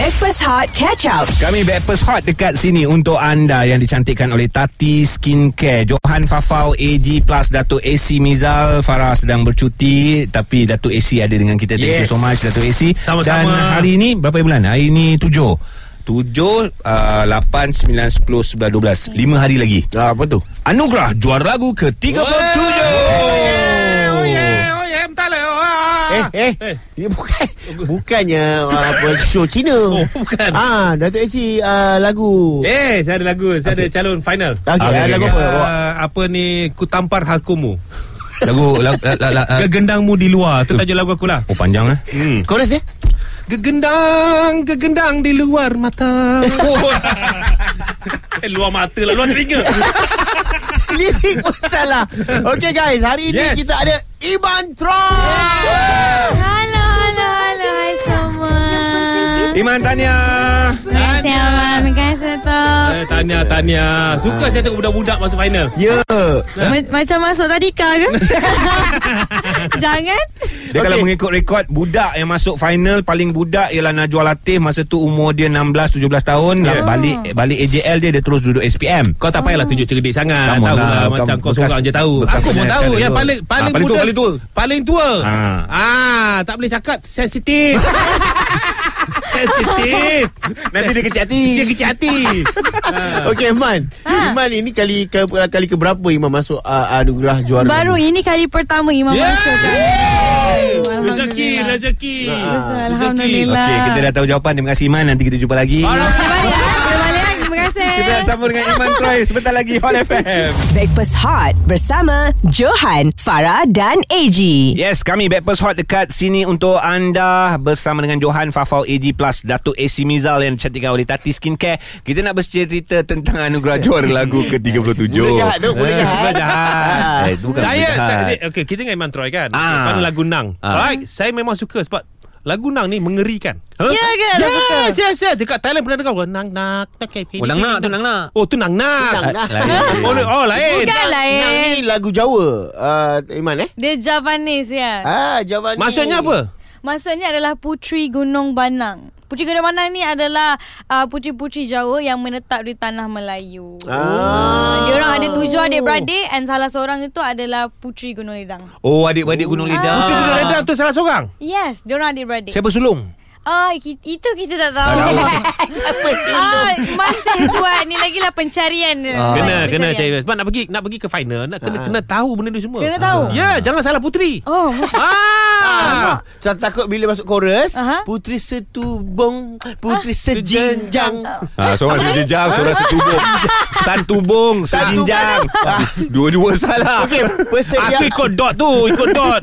Backpass Hot Catch Up. Kami Backpast Hot dekat sini untuk anda yang dicantikkan oleh Tati Skincare. Johan Fafau, AG Plus, Datuk AC Mizal. Farah sedang bercuti tapi Datuk AC ada dengan kita. Thank you Yes. so much Datuk AC. Sama-sama. Dan hari ini berapa bulan? Hari ini tujuh. Tujuh, uh, lapan, sembilan, sepuluh, sebelas, dua belas. Lima hari lagi. Ah, apa tu? Anugerah juara lagu ke-37. Oh Eh, eh, ini bukan bukannya uh, apa show Cina. Oh, bukan. Ah, Datuk AC uh, lagu. Eh, saya ada lagu, saya ada calon final. Okey, Okey, okay, okey, lagu okey. apa? Uh, apa ni ku tampar halkumu Lagu, lagu, la, la, la, uh, Kegendangmu di luar Tu tajuk lagu aku lah oh panjang eh. hmm. Chorus dia? Gegendang Gegendang di luar mata oh. eh, Luar mata lah Luar telinga Lirik pun salah. Okay guys, hari ini Yes. kita ada Iman Troy. Halo, halo, halo, hai semua. Iman Tanya. Tau. eh, Tanya Tanya Suka saya tengok budak-budak masuk final Ya. Ma- macam masuk tadika ke? Jangan. Dia okay. kalau mengikut rekod budak yang masuk final paling budak ialah Najwa Latif masa tu umur dia 16 17 tahun yeah. balik balik AJL dia dia terus duduk SPM. Kau tak payahlah tunjuk cerdik sangat Kamu Tahu lah, lah Macam kau seorang je tahu Aku pun tahu Yang tu. paling paling Ah, paling tua, muda paling tua. Paling tua Ah. ah Tak boleh cakap Sensitif Sensitif Nanti dia kecil hati. Dia kecil hati Ah. Okey Iman. Iman ini kali ke kali ke berapa Iman masuk uh, anugerah juara? Baru lagu? ini kali pertama Imam Yeah. masuk kan. Rezeki Alhamdulillah. Rezeki Betul, Rezeki. Alhamdulillah. Okey, kita dah tahu jawapan. Terima kasih Iman. Nanti kita jumpa lagi. Ah. Ah. Terima kasih. Kita nak sambung dengan Iman Troy sebentar lagi Hot FM. Backpass Hot bersama Johan, Farah dan AG. Yes, kami Backpast Hot dekat sini untuk anda bersama dengan Johan Fafau AG Plus Datuk AC Mizal yang dicantikkan oleh Tati Skincare. Kita nak bercerita tentang anugerah juara lagu ke-37. Boleh jahat tu, boleh Eh, jahat. bukan jahat. Eh, bukan saya, jahat. saya okay, kita dengan Iman Troy kan. Ah. Lagu Nang. Ah. Alright, saya memang suka sebab lagu Nang ni mengerikan. Huh? Ya ke? Suka. Yes, yes, yes. Dekat Thailand pernah dengar Nang nak nak Oh, nang nak tu nang nak. Oh, tu Nang nak. Nang nak. Lain. Oh, oh lain. Bukan lain. Nang ni lagu Jawa. Uh, Iman eh? Dia Javanese ya. Ah, Jawa ni. Maksudnya apa? Maksudnya adalah Puteri Gunung Banang. Puteri Banang ni adalah uh, puteri-puteri Jawa yang menetap di tanah Melayu. Ah. Dia orang ada tujuh adik-beradik and salah seorang itu adalah Puteri Gunung Lidang. Oh, adik-beradik Gunung Lidah. Puteri Gunung Redang tu salah seorang. Yes, dia orang adik-beradik. Siapa sulung? Ah, ki- itu kita tak tahu. Siapa ah, masih buat ni lagi lah pencarian dia. Ah. Kena Pencarian. kena cari sebab nak pergi nak pergi ke final nak kena kena tahu benda ni semua. Kena tahu? Ya, jangan salah puteri. Oh, Ah. Saya takut bila masuk chorus Aha. Puteri setubung Puteri sejinjang Ha, seorang sejejang, seorang setubung. San tubung, sejinjang. Dua-dua salah. Okey Aku persediaan ikut dot tu, ikut dot.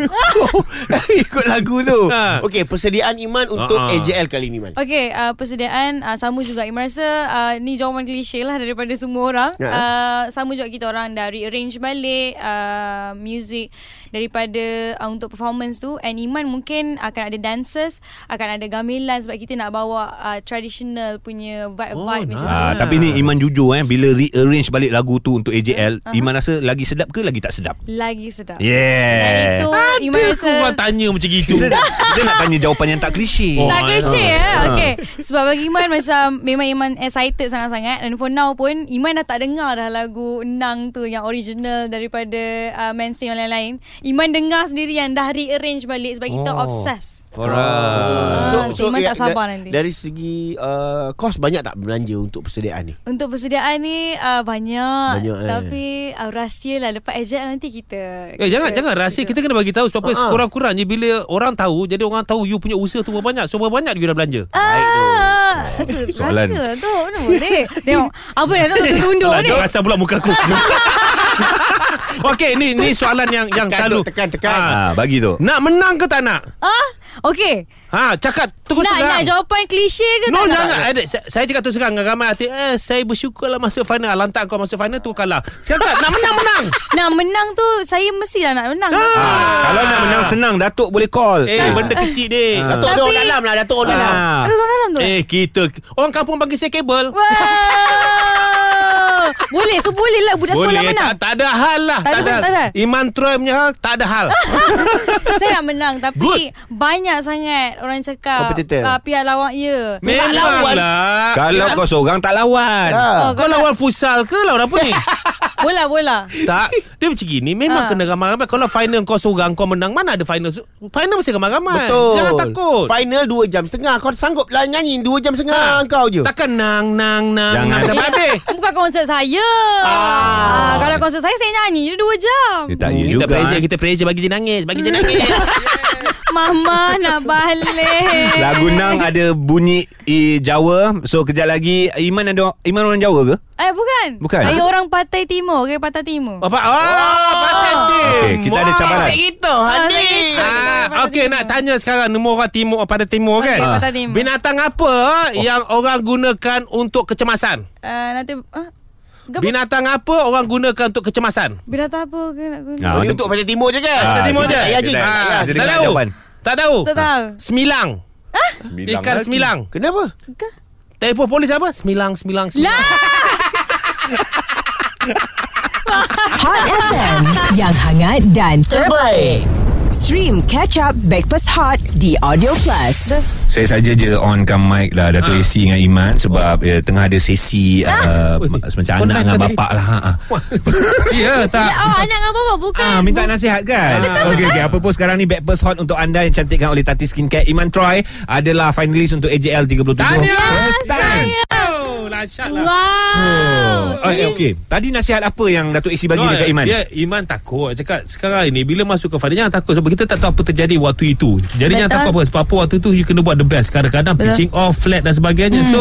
Ikut lagu tu Ha. Okey persediaan Iman Untuk Ha, ha. AJL kali ni Iman Okay, uh, persediaan uh, sama juga. Iman rasa uh, ni jawapan klise lah daripada semua orang. Ya. Uh, sama juga kita orang dari arrange balik uh, music daripada uh, untuk performance tu. And Iman mungkin akan ada dancers, akan ada gamelan sebab kita nak bawa uh, traditional punya vibe-vibe Oh, macam Ah, tu. tapi ni Iman jujur eh bila rearrange balik lagu tu untuk AJL, Uh-huh. Iman rasa lagi sedap ke lagi tak sedap? Lagi sedap. Yeah. Dan itu Iman Ada rasa orang tanya macam gitu. Kita, kita nak tanya jawapan yang tak klise. Oh, Tak ah, klise ah. ya. Okay. Sebab bagi Iman macam memang Iman excited sangat-sangat and for now pun Iman dah tak dengar dah lagu Nang tu yang original daripada uh, mainstream yang lain-lain. Iman dengar sendiri yang dah rearrange balik sebab kita Oh. obsessed. Alright. Ah, so Iman ya, tak sabar da- nanti. Dari segi uh, Kos banyak tak belanja Untuk persediaan ni Untuk persediaan ni uh, banyak, Banyak, eh. tapi uh, rahsia lah lepas AJ nanti kita. Eh jangan kita- jangan rahsia kita kena bagi tahu sebab apa Ha-ha. sekurang-kurangnya bila orang tahu jadi orang tahu you punya usaha tu berapa banyak so berapa banyak you dah belanja. Ah, itu Soalan. rahsia tu mana boleh. Tengok apa yang tu tunduk ni. rasa pula muka aku. Okey ni ni soalan yang yang Tekan selalu tekan, tekan. Ha. Ah, bagi tu. Nak menang ke tak nak? Ah, okey. Ha, cakap terus Nak terang. nak jawapan klise ke No, tak nak? jangan. Ada, saya, saya cakap terus terang dengan ramai hati. Eh, saya bersyukur lah masuk final. Lantak kau masuk final tu kalah. Cakap nak menang-menang. Nak menang tu saya mestilah nak menang. Ah. Ah, kalau nak menang senang Datuk boleh call. Eh, benda kecil ni. Ah. Datuk ada orang dalam lah Datuk orang dalam. Ada orang dalam tu. Eh, kita. Orang kampung panggil saya kabel. Wow. Boleh So boleh lah Budak sekolah Boleh menang tak, tak ada hal lah Tak ada hal, tak ada hal. Iman Troy punya hal Tak ada hal Saya nak menang Tapi Good. Banyak sangat Orang cakap Kompetitor. uh, Pihak lawak ya Memang lawan. lah Kalau kau seorang tak lawan Ah. Oh, Kau kau lawan futsal ke lawan apa ni Bola-bola Tak. Dia macam gini Memang Ah. kena ramai-ramai. Kalau final kau seorang Kau menang Mana ada final? Final mesti ramai-ramai. Betul. Jangan takut. Final 2 jam setengah. Kau sanggup lah nyanyi 2 jam setengah Ha. Kau je. Takkan nang nang nang Jangan. sampai habis. Bukan konsert saya. Ah. ah. Kalau konsert saya Saya nyanyi. Dia dua jam. Dia tak ya Kita juga. pressure eh. Kita pressure Bagi dia nangis Bagi dia nangis Mama nak balik Lagu Nang ada bunyi i Jawa So kejap lagi Iman ada Iman orang Jawa ke? Eh bukan Bukan. Saya orang Pantai Timur Okay Pantai Timur Bapak Oh Patentin Okey, kita ada cabaran. Itu Ah, Hani Ah, Pantai okey Timur. nak tanya sekarang nombor orang timur pada timur kan. Okey, Pantai Timur. Binatang apa yang orang gunakan untuk kecemasan? uh, Nanti uh, Binatang apa orang gunakan untuk kecemasan? Binatang apa ke nak guna Ah, Ini untuk Pantai Timur je kan Ah, Pantai Timur je. tak payah, kita- kita tak tahu. jawapan. Tak tahu. Tak tahu Semilang. Sembilang Ikan lagi. semilang. Kenapa? Ke? Telefon polis apa? Semilang, semilang, semilang. Lah Hot FM Yang hangat dan terbaik Stream Catch Up Backpass Hot Di Audio Plus Saya saja je onkan mic lah. Dato' Ah. AC dengan Iman Sebab eh, tengah ada sesi uh, Macam Kau anak nak dengan bapak lah ha, ha. Ya, tak. Oh anak dengan bapa bukan. Ah, minta nasihat kan? Okey okey apa pun sekarang ni Backpast Hot untuk anda yang cantikkan oleh Tati Skincare. Iman Troy adalah finalis untuk AJL 37 Tahniah. First time. Oh, dahsyat lah. Wow Oh, eh, okey. Tadi nasihat apa yang Datuk Isi bagi No, dekat Iman? Dia Iman takut Cakap sekarang ini Bila masuk ke final Jangan takut Sebab kita tak tahu apa terjadi Waktu itu Jadi jangan Betul. takut apa Sebab apa waktu itu You kena buat the best Kadang-kadang Betul. pitching off Flat dan sebagainya Hmm, So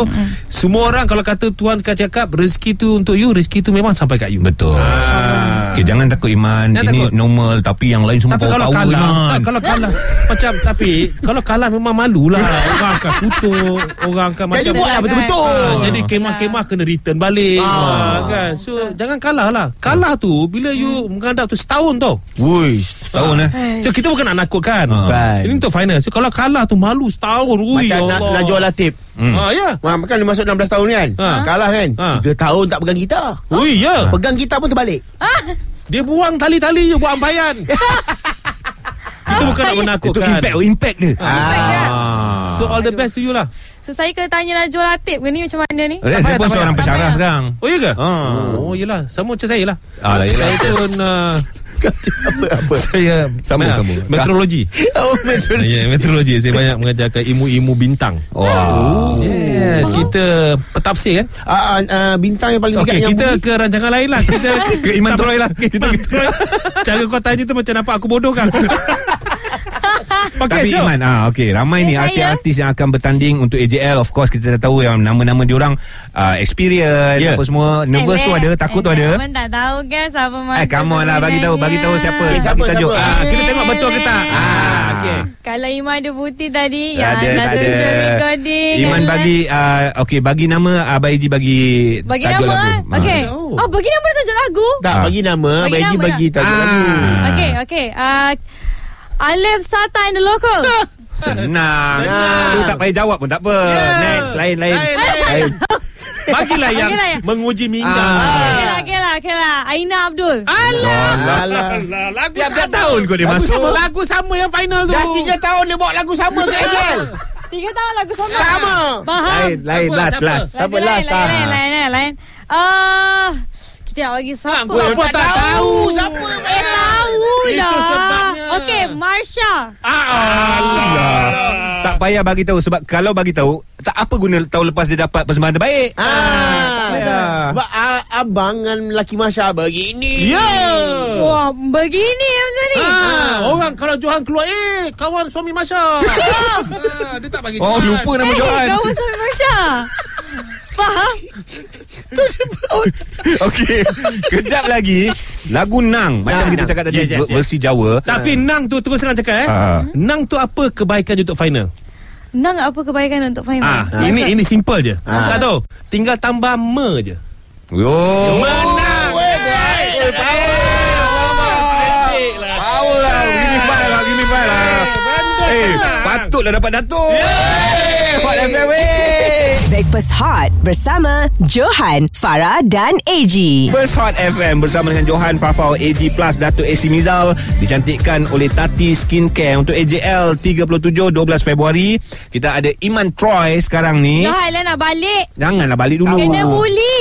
Semua orang Kalau kata Tuhan kan cakap Rezeki tu untuk you Rezeki tu memang sampai kat you Betul. Ah. Okey, jangan takut Iman. Jangan Ini takut. normal tapi yang lain semua tapi kalau power-power kalah Iman. ah, Kalau kalah Macam Tapi Kalau kalah memang malulah Orang akan kutuk Orang akan Jadi macam buatlah betul-betul Ah, jadi kemah-kemah kena return balik. Ah. kan? So jangan kalah lah. Kalah tu bila you menghadap tu setahun tau. Wui, setahun eh. So kita bukan nak nakutkan. Bukan. Ini untuk final. So kalau kalah tu malu setahun. Ui, Macam nak, Allah. Najwa Latif. Hmm. Ah, ya. Wah, kan dia masuk 16 tahun kan? Ha. Kalah kan? Ha. 3 tahun tak pegang gitar. Ui, ya. Pegang gitar pun terbalik. Dia buang tali-tali je Buat ampayan Kita bukan nak Itu menakutkan impact, oh, impact dia. Ah. So all the best to you lah So saya kena tanya Najwa Latif ke ni macam mana ni Eh, dia pun tak seorang pensyarah sekarang. Oh ya ke? Ah. Oh yelah Sama macam saya lah Ah, lah. Saya pun uh, Apa-apa Saya Sambung, banyak- sambung. Meteorologi Oh betul Ya, meteorologi Saya banyak mengajarkan ilmu-ilmu bintang Wow. Yes Kita petafsir kan Ah, ah, ah, Bintang yang paling dekat Okey, yang kita bumi. ke rancangan lain lah. Kita Ke Iman Troy lah. Kita Troy. Cara kau tanya tu macam nampak aku bodoh kan? Tapi Okey, so. Iman ah okey ramai Eh, ni saya? artis-artis yang akan bertanding untuk AJL of course kita dah tahu yang nama-nama diorang uh, experience Ya. apa semua nervous tu ada takut tu ada Abang tak tahu kan Siapa masa eh come on lah bagi tahu bagi tahu siapa Eh, siapa, tajuk siapa? ah kita tengok betul ke tak? Ah, okey. Kalau Iman ada putih tadi Yang ada recording Iman bagi uh, okey bagi nama Abang Eji bagi Bagi tajuk nama lagu. ah. Ah. Okey Oh. Oh bagi nama tajuk lagu Tak Ah. bagi nama Bagi nama bagi tajuk Ah. lagu Okay okay uh, I love Sata and the Locals Senang Senang. Tu tak payah jawab pun tak apa Yeah. Next lain lain Lain, lain. Bagilah yang Bagilah yang- menguji minda. Ah. Okay lah okay lah okay lah Aina Abdul Alah. Alah. Alah, lagu Tiap-tiap sama. tahun kau dia Lagu masuk. sama. Lagu sama yang final tu. Dah 3 tahun dia bawa lagu sama ke AJL Tiga tahun lagu sama Sama Faham Lain lain Siapa, last siapa? last Siapa Lain, last, lain, ah? lain, lain, lain, lain. Ah, kita nak bagi siapa? Ah, gua pun tak tahu. Siapa Eh, tahu Itu lah. sebabnya. Okey, Marsha. Ah, alah. Tak payah bagi tahu sebab kalau bagi tahu tak apa guna tahun lepas dia dapat persembahan terbaik. Ah, payah. Sebab ah, abang dengan lelaki Masya begini Ya. Wah, begini macam ni. Ah, orang kalau Johan keluar Eh kawan suami Masya ah, Dia tak bagi Oh Johan. lupa nama Eh, Johan. kau suami Marsha. Faham? Okey. Kejap lagi lagu Nang macam Nang, kita Nang. cakap tadi Yes, yes, yes. versi Jawa. Tapi Nang tu terus terang cakap eh Ah. Nang tu apa kebaikan untuk final Nang apa kebaikan untuk final? Ah, ini ini simple je. Ah. Tak tahu. Tinggal tambah me je. Yo. Menang. Lah senang. patutlah dapat Datuk Eh Hot FM Breakfast Hot bersama Johan, Farah dan AG. First Hot FM bersama dengan Johan Fafau AG Plus Datuk AC Mizal dicantikkan oleh Tati Skincare untuk AJL 37 12 Februari. Kita ada Iman Troy sekarang ni. Johan lah nak balik. Janganlah balik dulu. Kena bully.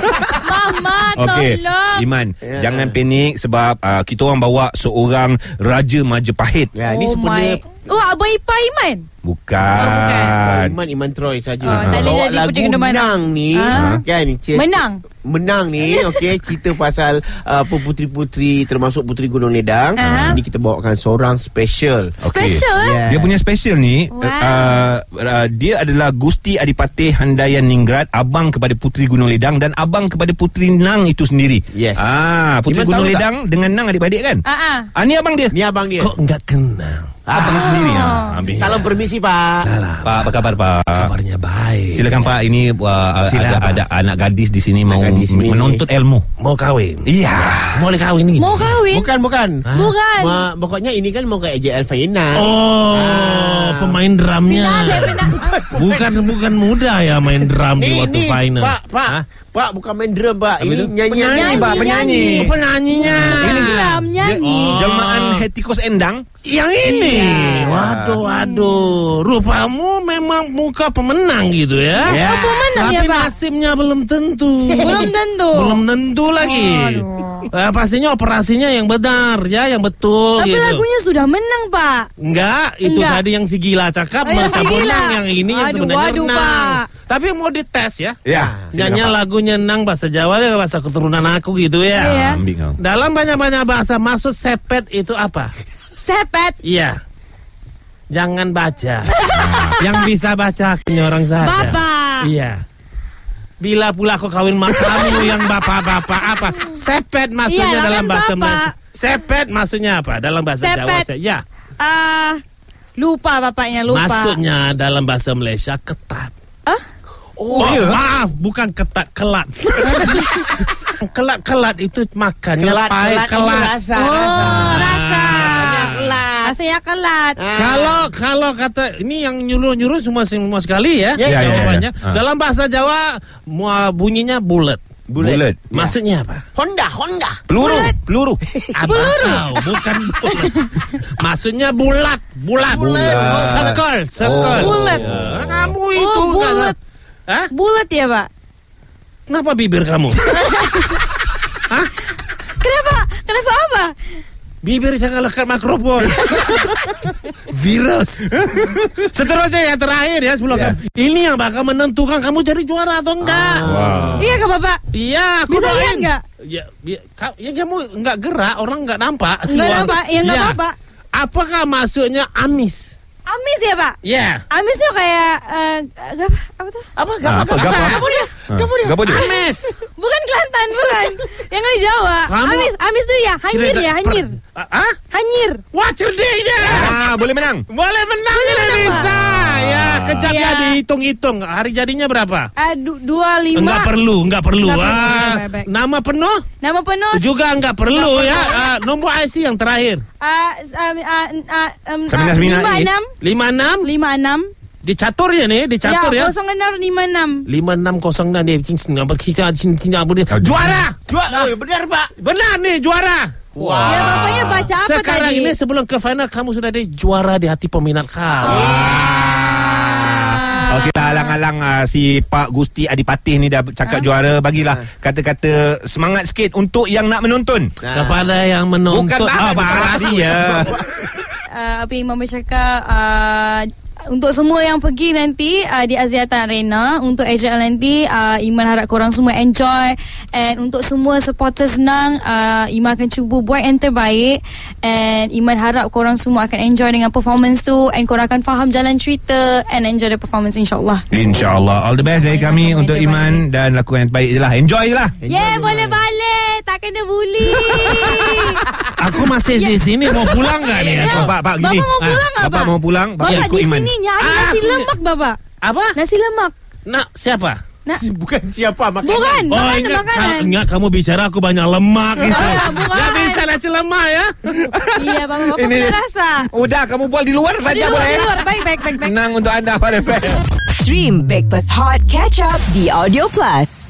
Mama Okey, tolong. Iman, Ya. jangan panik sebab uh, kita orang bawa seorang Raja Majapahit. Ya, ini oh sebenarnya my. Oh, Abang Ipah Iman. Bukan. Oh, bukan. Iman Iman Troy saja. Oh, boleh Bawa jadi lagu menang. ni Ah. kan cer- Menang. Menang ni okey cerita pasal uh, apa puteri-puteri termasuk puteri Gunung Ledang. Ah. Ini kita bawakan seorang special. Okey. Special eh? Yeah. Dia punya special ni Wow. uh, uh, Dia adalah Gusti Adipatih Handayan Ningrat Abang kepada Puteri Gunung Ledang Dan abang kepada Puteri Nang itu sendiri Yes. ah, Puteri Iman Gunung tahu tak? Ledang Dengan Nang adik-adik kan Ah, ah. ah, Ni abang dia Ni abang dia. Kok enggak kenal? Abang sendiri ah. Ambil. Salam permisi Pak. Salah. Pak apa kabar Pak Kabarnya baik. Silakan Pak Ini uh, Sila, ada, Pak. ada anak gadis di sini Mau gadis ni. menuntut ilmu Mau kawin? Iya Boleh kawin ni? Mau kahwin? Bukan bukan. Bukan. Ma, pokoknya ini kan mau ke AJL final. Oh, Ah. pemain drumnya. Finale, finale. Bukan bukan mudah ya main drum di waktu final. Pak, Pak. Hah? Pak bukan main drum, Pak. Ini nyanyi. Penyanyi, Pak, penyanyi. Oh, penyanyinya. Drum nyanyi. Jelmaan Hetikus Endang Yang ini. Iya. Waduh, waduh. Rupamu memang muka pemenang gitu ya. Ya. Apa menang Tapi ya, Pak? nasibnya belum tentu. Belum tentu. Belum tentu lagi. Eh, pastinya operasinya yang benar ya, yang betul Tapi gitu. lagunya sudah menang, Pak. Enggak, itu Enggak. tadi yang si gila cakap Oh, yang mencampur gila. nang yang ini yang Aduh, sebenarnya waduh, nang. Pak. Tapi mau dites ya. Ya Nyanyi lagunya nang bahasa Jawa ya bahasa keturunan aku gitu ya. Iya. Dalam banyak-banyak bahasa maksud sepet itu apa? Sepet. Iya. Jangan baca. yang bisa baca hanya orang saja. Bapak. Iya. Bila pula kau kawin kamu yang bapak-bapak apa? Sepet maksudnya Iyalah, dalam kan bahasa bapak. Malaysia. Sepet maksudnya apa? Dalam bahasa Jawa Sepet. saya. Ya. Ah, lupa bapaknya, lupa. Maksudnya dalam bahasa Malaysia ketat. Ah? Oh, ya? maaf, bukan ketat, kelat. kelat-kelat itu makannya Kelat, pahit, kelat, kelat. rasa, Oh, rasa. rasa. Rasanya kelat. Rasanya kelat. Ah. Kalau kalau kata ini yang nyuruh-nyuruh semua semua sekali ya, Ya, ya, ya, jawabannya. ya. Ah. Dalam bahasa Jawa mua- bunyinya bulat. Bulat Maksudnya apa? Honda, Honda. Peluru Peluru Abang tahu, bukan bulat. Maksudnya bulat, bulat. Bulat. Circle, circle. Oh. Bulat. Kamu Oh, itu enggak- bulat. Hah? Bulat ya, Pak? Kenapa bibir kamu? Kenapa? Kenapa apa? Bibir jangan lekat mikrofon. Virus. Seterusnya yang terakhir ya sebelum Ya. kamu- ini yang bakal menentukan kamu jadi juara atau enggak. Wow Iya kah, Bapak? Iya, aku Bisa lihat doain. nggak? Ya, ya, ya kamu enggak gerak, orang enggak nampak. Nggak Luar- nampak, ya nggak Iya. apa-apa. Apakah maksudnya amis? Amis ya, Pak? Ya. Amis tuh kayak eh, apa? Apa tuh? Apa? Ah, Gapa, apa, gapa, gapa? gapa dia? Gapa dia? Gapa dia Amis. Bukan Kelantan, bukan. Yang dari Jawa. Kamu- Amis, amis tuh ya, hanyir Cerita- ya, hanyir. per- Ah? Hanyir. Wah, cerdik dia. Ah, boleh menang. Boleh menang Boleh menang. Ya, kejap Iya. ya dihitung-hitung. Hari jadinya berapa? Aduh, dua lima. Enggak perlu, enggak perlu. Enggak perlu, Ah, baik, baik. nama penuh Nama penuh. juga enggak perlu Enggak ya. perlu. Ah, nombor IC yang terakhir. Ah, ah, ah, ah, um, ah, lima eh. enam 56 lima enam. dicatur ya nih, dicatur Ya, ya. kosong enam lima enam. 5606 dia cing cing apa kita cing apa dia. Juara. Juara. Oh, benar, Pak. Benar nih juara. Wah. Ya, bapaknya baca apa Sekarang tadi? ini sebelum ke final kamu sudah ada juara di hati peminat kamu. Okey lah alang-alang uh, si Pak Gusti Adipatih ni dah cakap juara bagilah kata-kata semangat sikit untuk yang nak menonton. Kepada yang menonton. Bukan Ah, apa dia. uh, apa yang Imam bercakap uh, untuk semua yang pergi nanti uh, di Aziatan Arena untuk AJL nanti uh, Iman harap korang semua enjoy. And untuk semua supporters Nang uh, Iman akan cuba buat yang terbaik. And Iman harap korang semua akan enjoy dengan performance tu. And korang akan faham jalan cerita and enjoy the performance insyaAllah. InsyaAllah. All the best dari Iman kami untuk Iman. Dan lakukan yang terbaik je lah. Enjoy je lah. Yeah boleh balik. Tak kena bully Aku masih di sini mau pulang enggak nih? Ya. Pak, Pak, gini. Bapak mau Ah, pulang tak Bapak mau pulang, Bapak Bapak di Iman. sini nyari Ah, nasi lemak Bapak Apa? Nasi lemak Nak siapa? Nak Bukan siapa makanan. Bukan Oh Makanan ingat, makanan ka- ingat kamu bicara aku banyak lemak gitu. Ah, bukan. Ya bisa nasi lemak ya. Iya bapak bapak Ini- pernah rasa Udah kamu bual di luar Di saja luar, boleh di luar. Baik, baik, baik, baik. Menang untuk anda FM Stream Breakfast Hot Catch Up di Audio Plus.